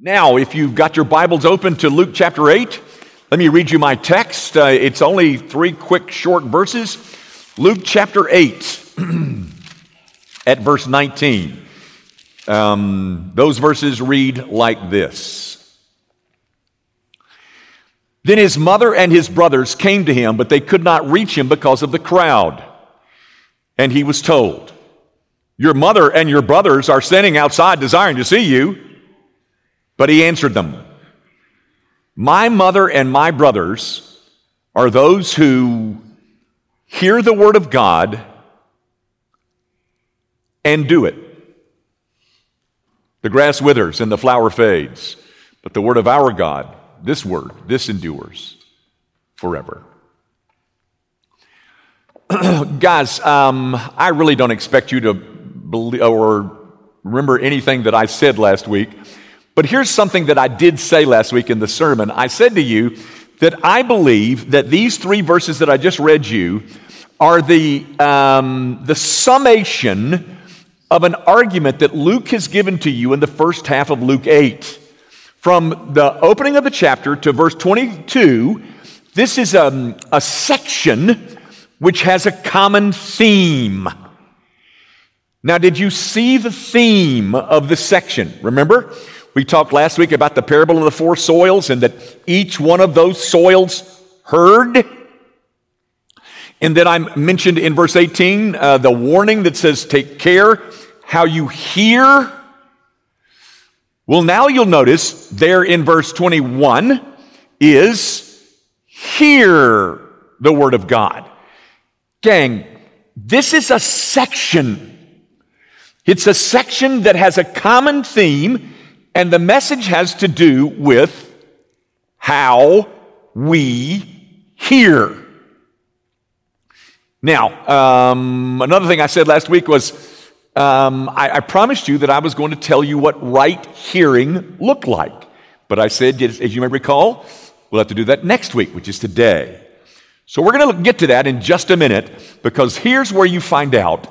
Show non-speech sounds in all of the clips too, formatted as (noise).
Now, if you've got your Bibles open to Luke chapter 8, let me read you my text. Uh, it's only three quick, short verses. Luke chapter 8, (clears throat) at verse 19. Um, those verses read like this Then his mother and his brothers came to him, but they could not reach him because of the crowd. And he was told, Your mother and your brothers are standing outside desiring to see you. But he answered them, My mother and my brothers are those who hear the word of God and do it. The grass withers and the flower fades, but the word of our God, this word, this endures forever. (clears throat) Guys, um, I really don't expect you to believe or remember anything that I said last week. But here's something that I did say last week in the sermon. I said to you that I believe that these three verses that I just read you are the, um, the summation of an argument that Luke has given to you in the first half of Luke 8. From the opening of the chapter to verse 22, this is a, um, a section which has a common theme. Now, did you see the theme of the section? Remember? We talked last week about the parable of the four soils and that each one of those soils heard. And then I mentioned in verse 18 uh, the warning that says, Take care how you hear. Well, now you'll notice there in verse 21 is hear the word of God. Gang, this is a section. It's a section that has a common theme and the message has to do with how we hear. Now, um, another thing I said last week was um, I, I, promised you that I was going to tell you what right hearing looked like. But I said, as you may recall, we'll have to do that next week, which is today. So we're going to get to that in just a minute because here's where you find out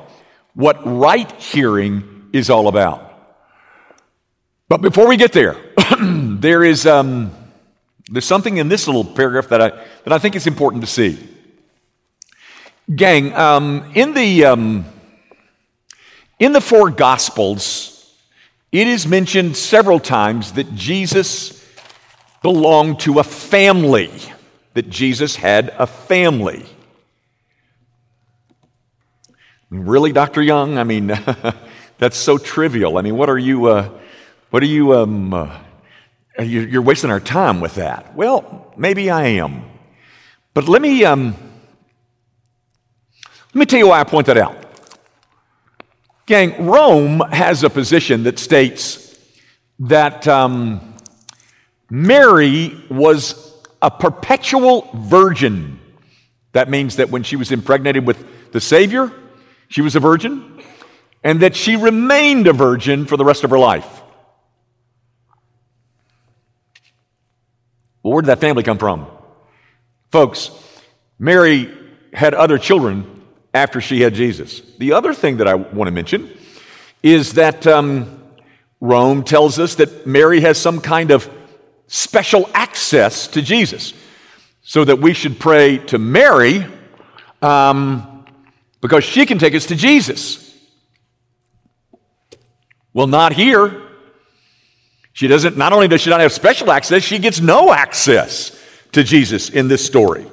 what right hearing is all about. But before we get there, (clears throat) there is um, there's something in this little paragraph that I that I think is important to see. Gang, um, in the um, in the four Gospels, it is mentioned several times that Jesus belonged to a family. That Jesus had a family. Really, Dr. Young? I mean, (laughs) that's so trivial. I mean, what are you? Uh, what are you, um, uh, you're wasting our time with that. Well, maybe I am. But let me, um, let me tell you why I point that out. Gang, Rome has a position that states that um, Mary was a perpetual virgin. That means that when she was impregnated with the Savior, she was a virgin, and that she remained a virgin for the rest of her life. Well, where did that family come from? Folks, Mary had other children after she had Jesus. The other thing that I want to mention is that um, Rome tells us that Mary has some kind of special access to Jesus, so that we should pray to Mary um, because she can take us to Jesus. Well, not here. She doesn't, not only does she not have special access, she gets no access to Jesus in this story.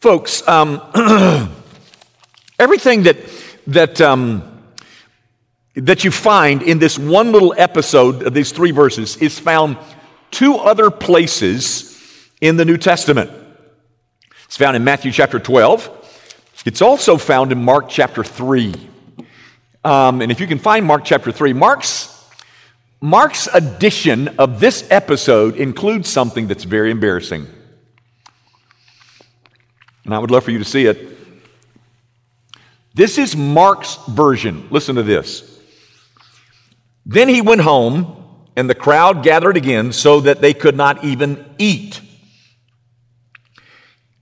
Folks, um, (clears throat) everything that, that, um, that you find in this one little episode of these three verses is found two other places in the New Testament. It's found in Matthew chapter 12. It's also found in Mark chapter 3. Um, and if you can find Mark chapter 3, Mark's Mark's edition of this episode includes something that's very embarrassing. And I would love for you to see it. This is Mark's version. Listen to this. Then he went home, and the crowd gathered again so that they could not even eat.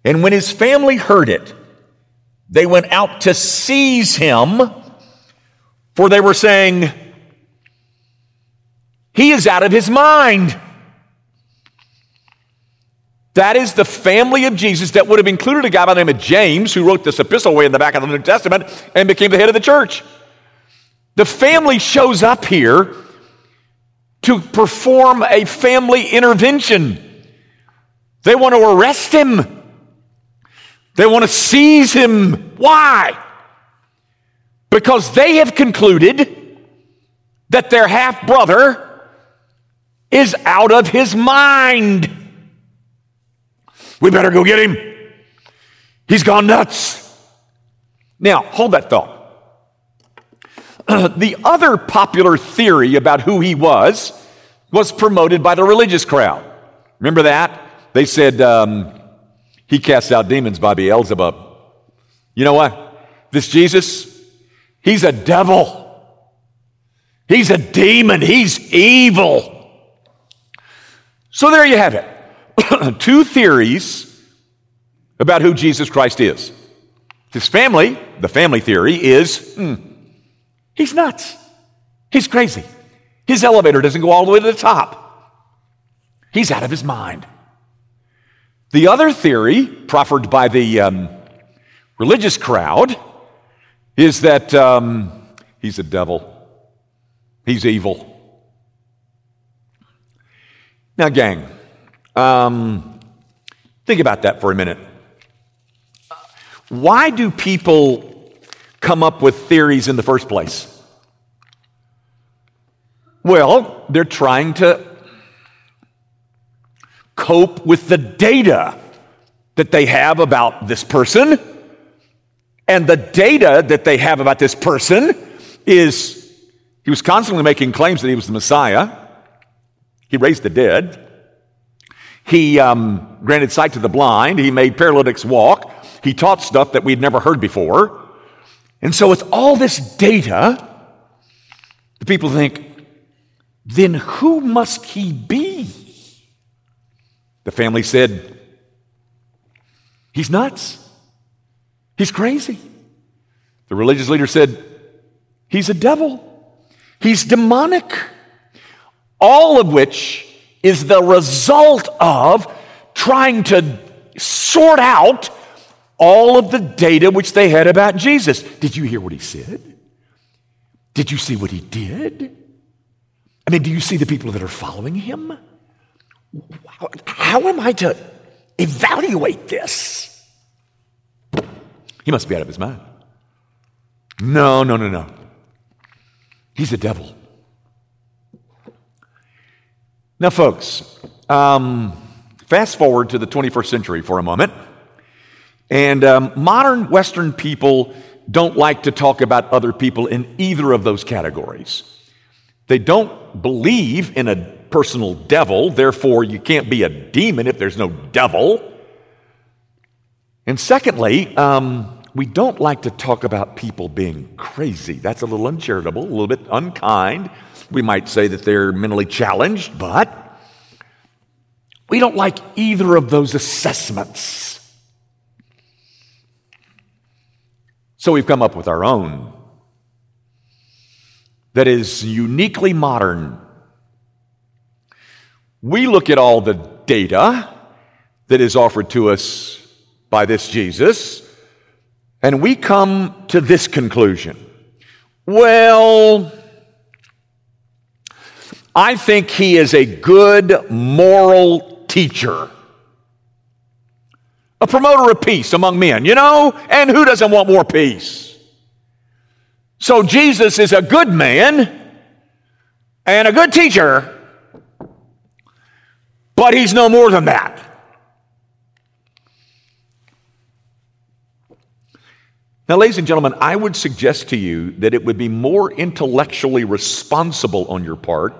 And when his family heard it, they went out to seize him, for they were saying, he is out of his mind. That is the family of Jesus that would have included a guy by the name of James, who wrote this epistle way in the back of the New Testament and became the head of the church. The family shows up here to perform a family intervention. They want to arrest him, they want to seize him. Why? Because they have concluded that their half brother is out of his mind. We better go get him. He's gone nuts. Now, hold that thought. (clears throat) the other popular theory about who he was was promoted by the religious crowd. Remember that? They said um, he casts out demons by Beelzebub. You know what? This Jesus, he's a devil. He's a demon. He's evil. So there you have it. (coughs) two theories about who Jesus Christ is. His family, the family theory, is hmm, he's nuts. He's crazy. His elevator doesn't go all the way to the top. He's out of his mind. The other theory, proffered by the um, religious crowd, is that um, he's a devil. He's evil. Now, gang, um, think about that for a minute. Why do people come up with theories in the first place? Well, they're trying to cope with the data that they have about this person. And the data that they have about this person is he was constantly making claims that he was the Messiah. He raised the dead. He um, granted sight to the blind. He made paralytics walk. He taught stuff that we'd never heard before. And so, with all this data, the people think, then who must he be? The family said, he's nuts. He's crazy. The religious leader said, he's a devil. He's demonic. All of which is the result of trying to sort out all of the data which they had about Jesus. Did you hear what he said? Did you see what he did? I mean, do you see the people that are following him? How am I to evaluate this? He must be out of his mind. No, no, no, no. He's a devil. Now, folks, um, fast forward to the 21st century for a moment. And um, modern Western people don't like to talk about other people in either of those categories. They don't believe in a personal devil, therefore, you can't be a demon if there's no devil. And secondly, um, we don't like to talk about people being crazy. That's a little uncharitable, a little bit unkind. We might say that they're mentally challenged, but we don't like either of those assessments. So we've come up with our own that is uniquely modern. We look at all the data that is offered to us by this Jesus, and we come to this conclusion. Well, I think he is a good moral teacher. A promoter of peace among men, you know? And who doesn't want more peace? So Jesus is a good man and a good teacher, but he's no more than that. Now, ladies and gentlemen, I would suggest to you that it would be more intellectually responsible on your part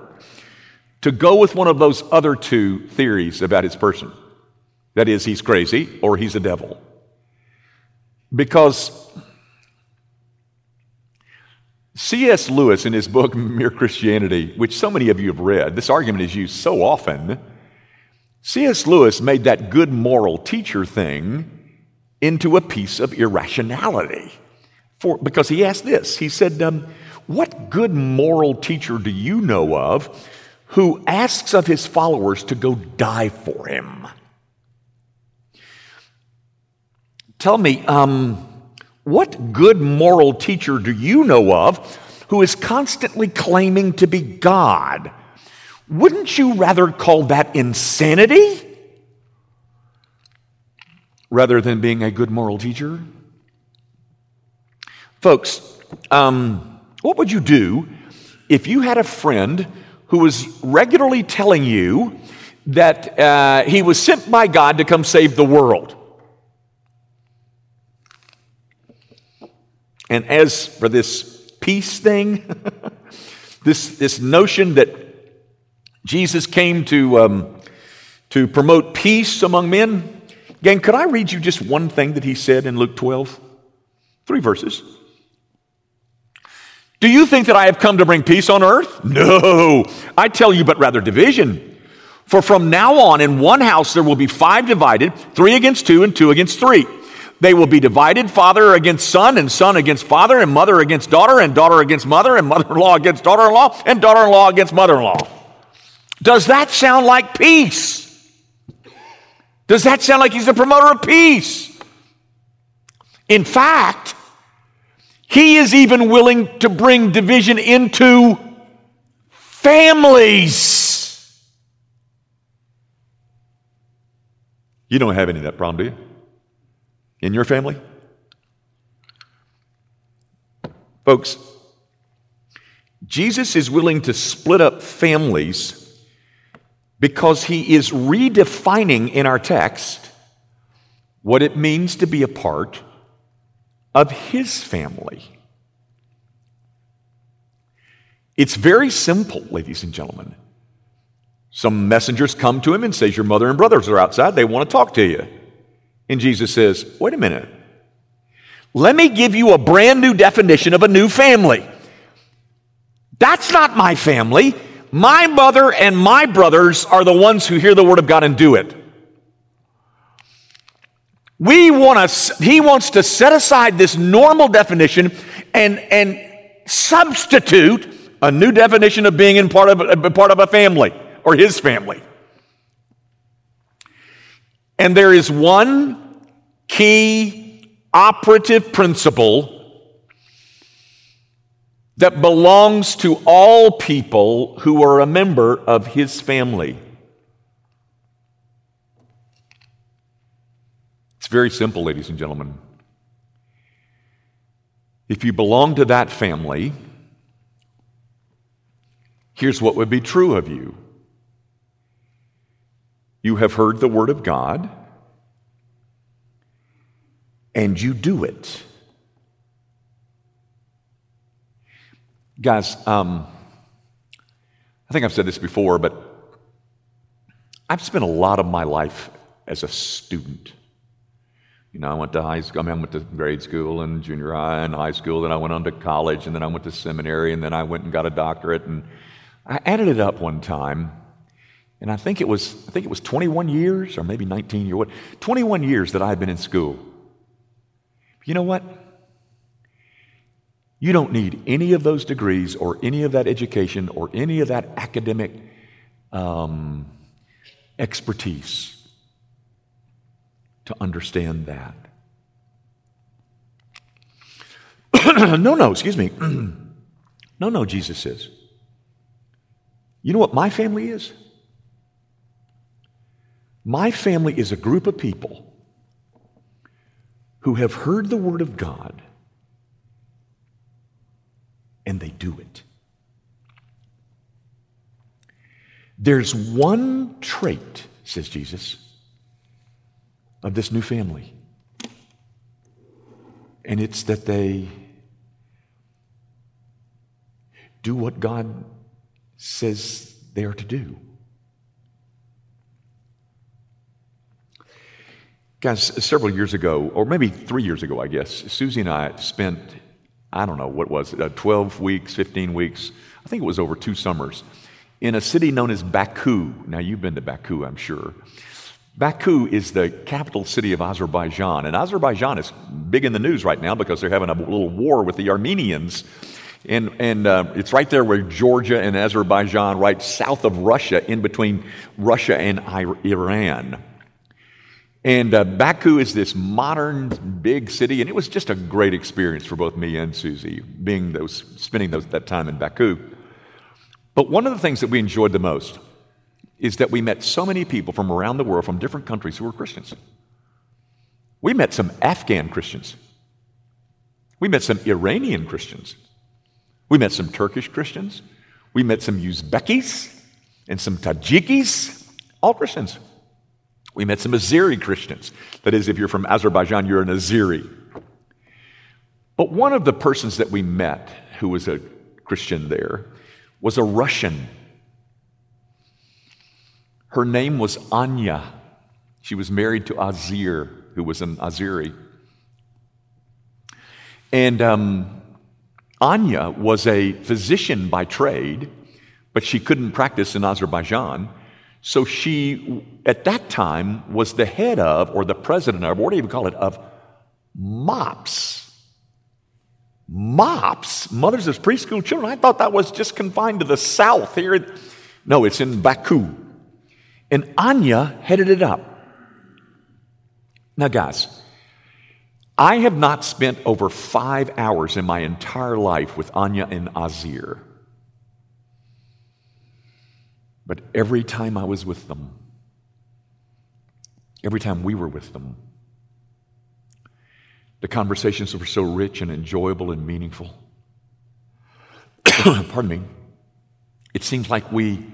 to go with one of those other two theories about his person. That is, he's crazy or he's a devil. Because C.S. Lewis, in his book Mere Christianity, which so many of you have read, this argument is used so often. C.S. Lewis made that good moral teacher thing into a piece of irrationality. For, because he asked this He said, um, What good moral teacher do you know of who asks of his followers to go die for him. Tell me, um, what good moral teacher do you know of who is constantly claiming to be God? Wouldn't you rather call that insanity rather than being a good moral teacher? Folks, um, what would you do if you had a friend who was regularly telling you that uh, he was sent by God to come save the world? And as for this peace thing, (laughs) this, this notion that Jesus came to, um, to promote peace among men, again, could I read you just one thing that he said in Luke 12? Three verses. Do you think that I have come to bring peace on earth? No, I tell you, but rather division. For from now on, in one house there will be five divided, three against two, and two against three. They will be divided father against son, and son against father, and mother against daughter, and daughter against mother, and mother in law against daughter in law, and daughter in law against mother in law. Does that sound like peace? Does that sound like he's a promoter of peace? In fact, he is even willing to bring division into families. You don't have any of that problem, do you? in your family? Folks, Jesus is willing to split up families because he is redefining in our text what it means to be a part of his family. It's very simple, ladies and gentlemen. Some messengers come to him and says, Your mother and brothers are outside. They want to talk to you. And Jesus says, Wait a minute. Let me give you a brand new definition of a new family. That's not my family. My mother and my brothers are the ones who hear the word of God and do it. We want to, he wants to set aside this normal definition and, and substitute a new definition of being in part of, part of a family or his family. And there is one key operative principle that belongs to all people who are a member of his family. It's very simple, ladies and gentlemen. If you belong to that family, here's what would be true of you you have heard the Word of God, and you do it. Guys, um, I think I've said this before, but I've spent a lot of my life as a student. You know, I went to high school, I, mean, I went to grade school and junior high and high school, then I went on to college, and then I went to seminary, and then I went and got a doctorate. And I added it up one time, and I think it was, I think it was 21 years or maybe 19 years, what, 21 years that I had been in school. You know what? You don't need any of those degrees or any of that education or any of that academic um, expertise to understand that. (clears throat) no, no, excuse me. (clears throat) no, no, Jesus says. You know what my family is? My family is a group of people who have heard the word of God and they do it. There's one trait, says Jesus, of this new family, and it's that they do what God says they are to do. Guys, several years ago, or maybe three years ago, I guess, Susie and I spent, I don't know what was it, uh, 12 weeks, 15 weeks, I think it was over two summers, in a city known as Baku. Now, you've been to Baku, I'm sure. Baku is the capital city of Azerbaijan, and Azerbaijan is big in the news right now because they're having a little war with the Armenians. And, and uh, it's right there where Georgia and Azerbaijan, right south of Russia, in between Russia and Iran. And uh, Baku is this modern big city, and it was just a great experience for both me and Susie, being those, spending those, that time in Baku. But one of the things that we enjoyed the most is that we met so many people from around the world, from different countries, who were Christians. We met some Afghan Christians. We met some Iranian Christians. We met some Turkish Christians. We met some Uzbekis and some Tajikis, all Christians. We met some Azeri Christians. That is, if you're from Azerbaijan, you're an Azeri. But one of the persons that we met who was a Christian there was a Russian. Her name was Anya. She was married to Azir, who was an Azeri. And um, Anya was a physician by trade, but she couldn't practice in Azerbaijan. So she, at that time, was the head of, or the president of, what do you even call it, of MOPS. MOPS, Mothers of Preschool Children. I thought that was just confined to the South here. No, it's in Baku. And Anya headed it up. Now, guys, I have not spent over five hours in my entire life with Anya and Azir. But every time I was with them, every time we were with them, the conversations were so rich and enjoyable and meaningful. (coughs) Pardon me. It seems like we,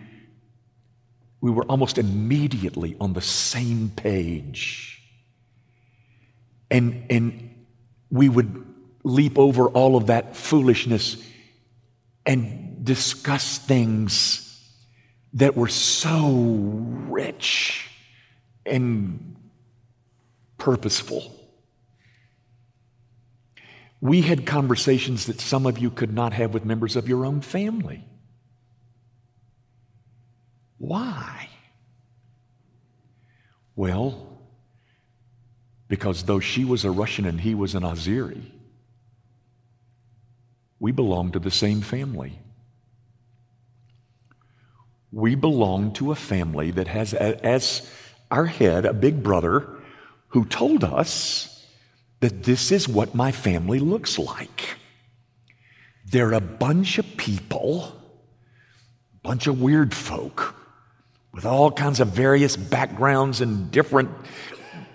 we were almost immediately on the same page. And, and we would leap over all of that foolishness and discuss things that were so rich and purposeful. We had conversations that some of you could not have with members of your own family. Why? Well, because though she was a Russian and he was an Azeri, we belonged to the same family we belong to a family that has as our head a big brother who told us that this is what my family looks like. They're a bunch of people, a bunch of weird folk with all kinds of various backgrounds and different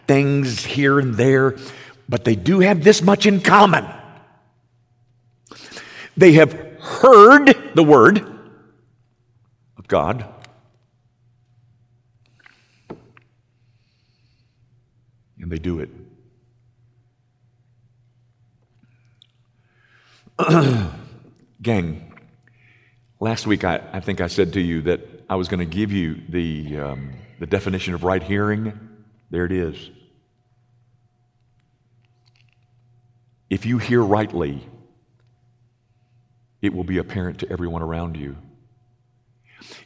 things here and there, but they do have this much in common. They have heard the word, of God. And they do it. (clears throat) Gang, last week I, I, think I said to you that I was going to give you the, um, the definition of right hearing. There it is. If you hear rightly, it will be apparent to everyone around you.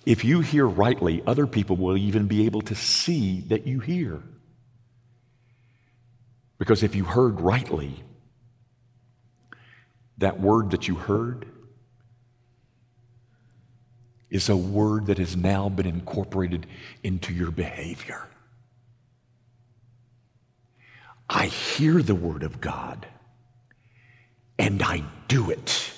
If you hear rightly, other people will even be able to see that you hear. Because if you heard rightly, that word that you heard is a word that has now been incorporated into your behavior. I hear the word of God and I do it.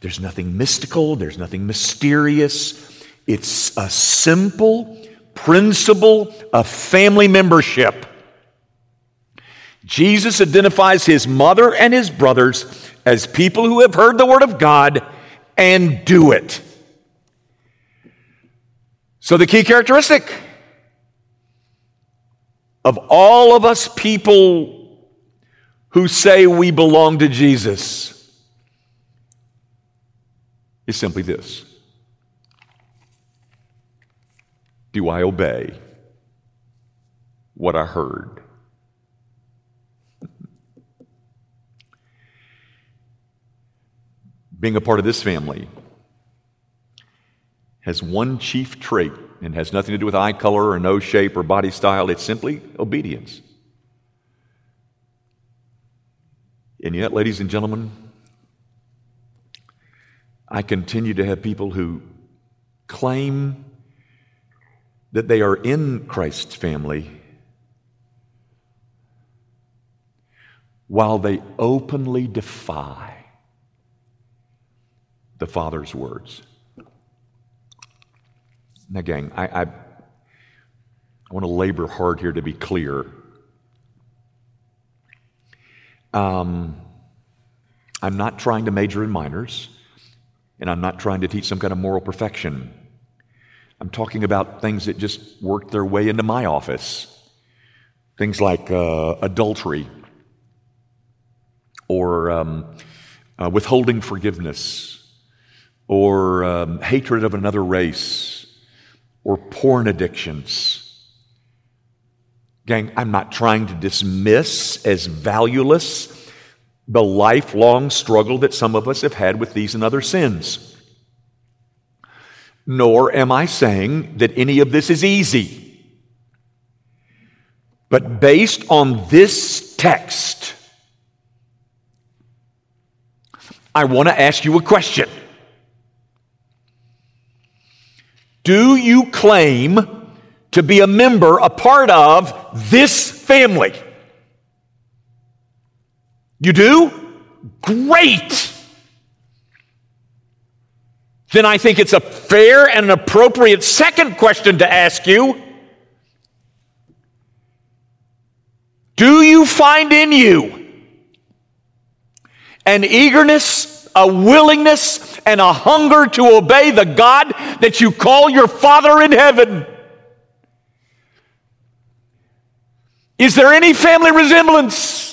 There's nothing mystical, there's nothing mysterious. It's a simple principle of family membership. Jesus identifies his mother and his brothers as people who have heard the word of God and do it. So, the key characteristic of all of us people who say we belong to Jesus is simply this do I obey what I heard? Being a part of this family has one chief trait and has nothing to do with eye color or nose shape or body style. It's simply obedience. And yet, ladies and gentlemen, I continue to have people who claim that they are in Christ's family while they openly defy the Father's words. Now, gang, I, I, I want to labor hard here to be clear. Um, I'm not trying to major in minors, and I'm not trying to teach some kind of moral perfection. I'm talking about things that just worked their way into my office. Things like uh, adultery or um, uh, withholding forgiveness or um, hatred of another race or porn addictions. Gang, I'm not trying to dismiss as valueless the lifelong struggle that some of us have had with these and other sins. Nor am I saying that any of this is easy. But based on this text, I want to ask you a question. Do you claim to be a member, a part of this family? You do? Great! Then I think it's a fair and an appropriate second question to ask you. Do you find in you an eagerness, a willingness, and a hunger to obey the God that you call your Father in heaven? Is there any family resemblance?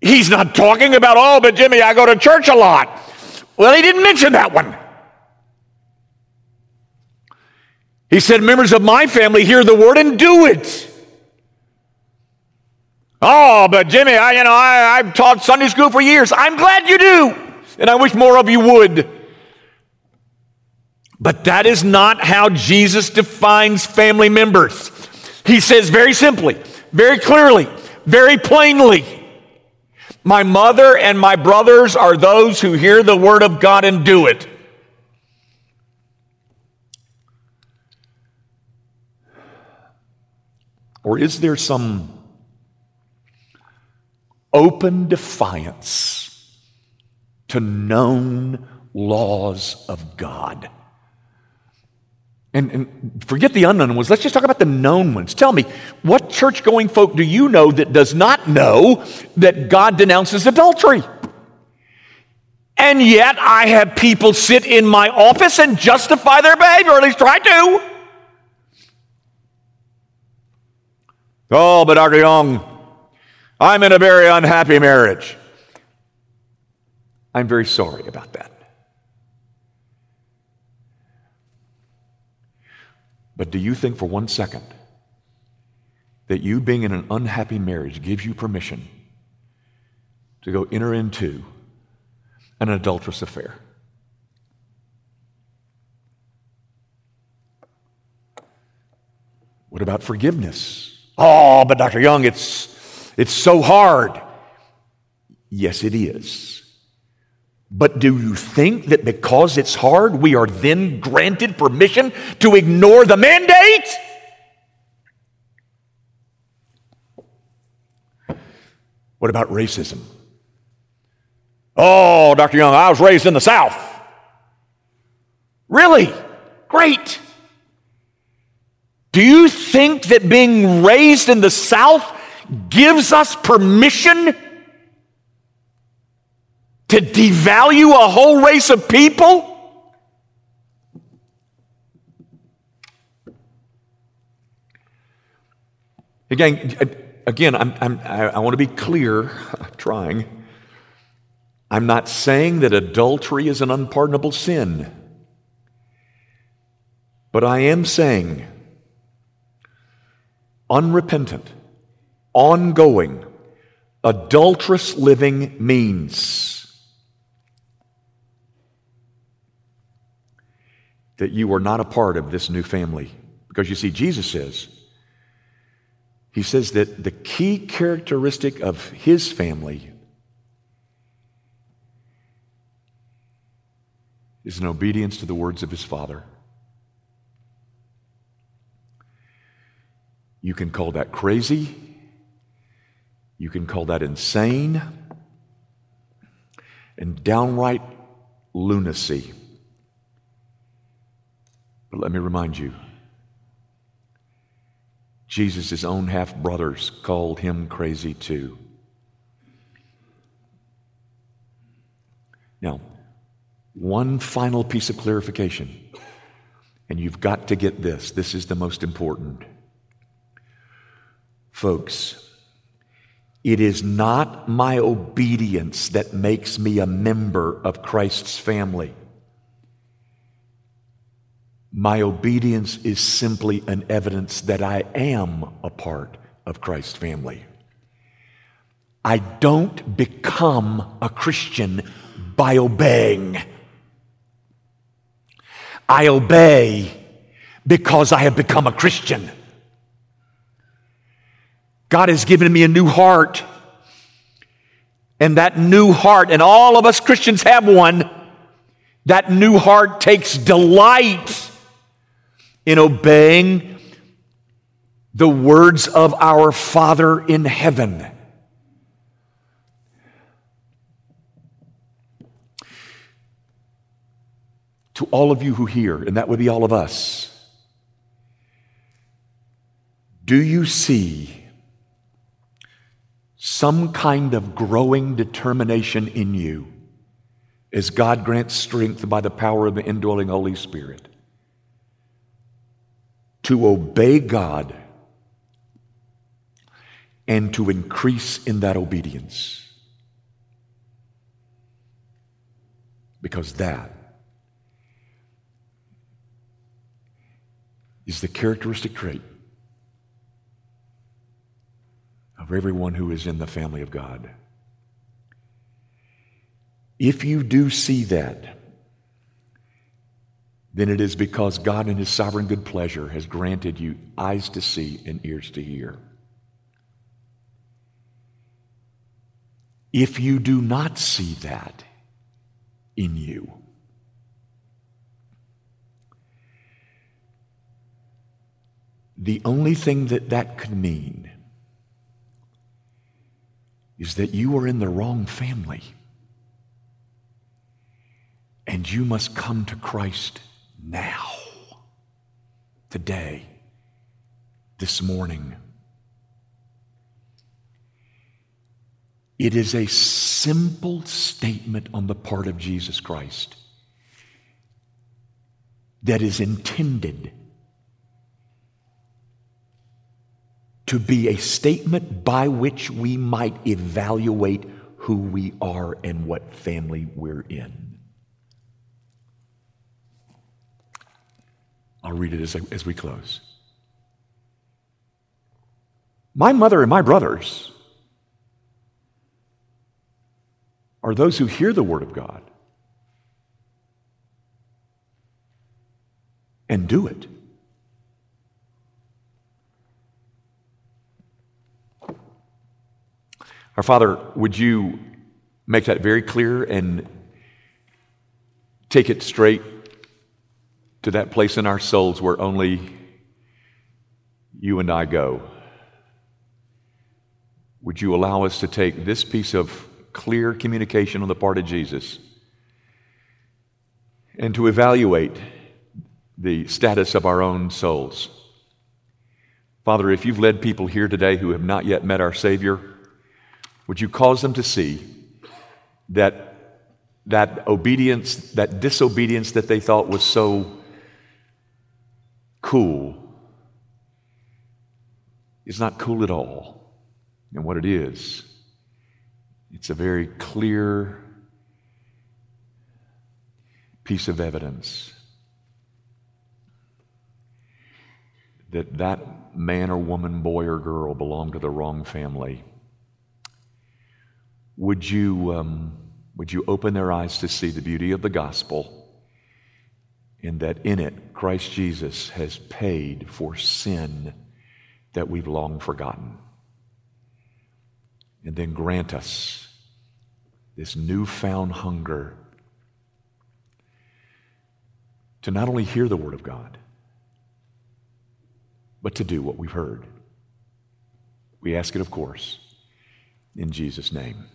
He's not talking about, oh, but Jimmy, I go to church a lot. Well, he didn't mention that one. He said, members of my family hear the word and do it. Oh, but Jimmy, I, you know, I, I've taught Sunday school for years. I'm glad you do. And I wish more of you would. But that is not how Jesus defines family members. He says very simply, very clearly, very plainly, my mother and my brothers are those who hear the word of God and do it. Or is there some open defiance to known laws of God? And, and, forget the unknown ones. Let's just talk about the known ones. Tell me, what church going folk do you know that does not know that God denounces adultery? And yet I have people sit in my office and justify their behavior, or at least try to. Oh, but Dr. Young, I'm in a very unhappy marriage. I'm very sorry about that. But do you think for one second that you being in an unhappy marriage gives you permission to go enter into an adulterous affair? What about forgiveness? Oh, but Dr. Young, it's, it's so hard. Yes, it is. But do you think that because it's hard, we are then granted permission to ignore the mandate? What about racism? Oh, Dr. Young, I was raised in the South. Really? Great. Do you think that being raised in the South gives us permission to devalue a whole race of people? Again, again, I'm, I'm, i want to be clear, (laughs) trying. I'm not saying that adultery is an unpardonable sin, but I am saying unrepentant, ongoing, adulterous living means that you are not a part of this new family. Because you see, Jesus says, He says that the key characteristic of His family is an obedience to the words of His Father. You can call that crazy. You can call that insane and downright lunacy. But let me remind you Jesus' own half brothers called him crazy too. Now, one final piece of clarification, and you've got to get this. This is the most important. Folks, it is not my obedience that makes me a member of Christ's family. My obedience is simply an evidence that I am a part of Christ's family. I don't become a Christian by obeying. I obey because I have become a Christian. God has given me a new heart. And that new heart, and all of us Christians have one, that new heart takes delight in obeying the words of our Father in heaven. To all of you who hear, and that would be all of us, do you see some kind of growing determination in you as God grants strength by the power of the indwelling Holy Spirit? to obey God and to increase in that obedience. Because that is the characteristic trait of everyone who is in the family of God. If you do see that, then it is because God, in His sovereign good pleasure, has granted you eyes to see and ears to hear. If you do not see that in you, the only thing that that could mean is that you are in the wrong family and you must come to Christ now, today, this morning. It is a simple statement on the part of Jesus Christ that is intended to be a statement by which we might evaluate who we are and what family we're in. I'll read it as, as we close. My mother and my brothers are those who hear the Word of God and do it. Our Father, would you make that very clear and take it straight to that place in our souls where only you and I go. Would you allow us to take this piece of clear communication on the part of Jesus and to evaluate the status of our own souls? Father, if you've led people here today who have not yet met our Savior, would you cause them to see that that obedience, that disobedience that they thought was so cool is not cool at all. And what it is, it's a very clear piece of evidence that that man or woman, boy or girl belonged to the wrong family. Would you, um, would you open their eyes to see the beauty of the gospel? and that in it, Christ Jesus has paid for sin that we've long forgotten. And then grant us this newfound hunger to not only hear the Word of God, but to do what we've heard. We ask it, of course, in Jesus' name.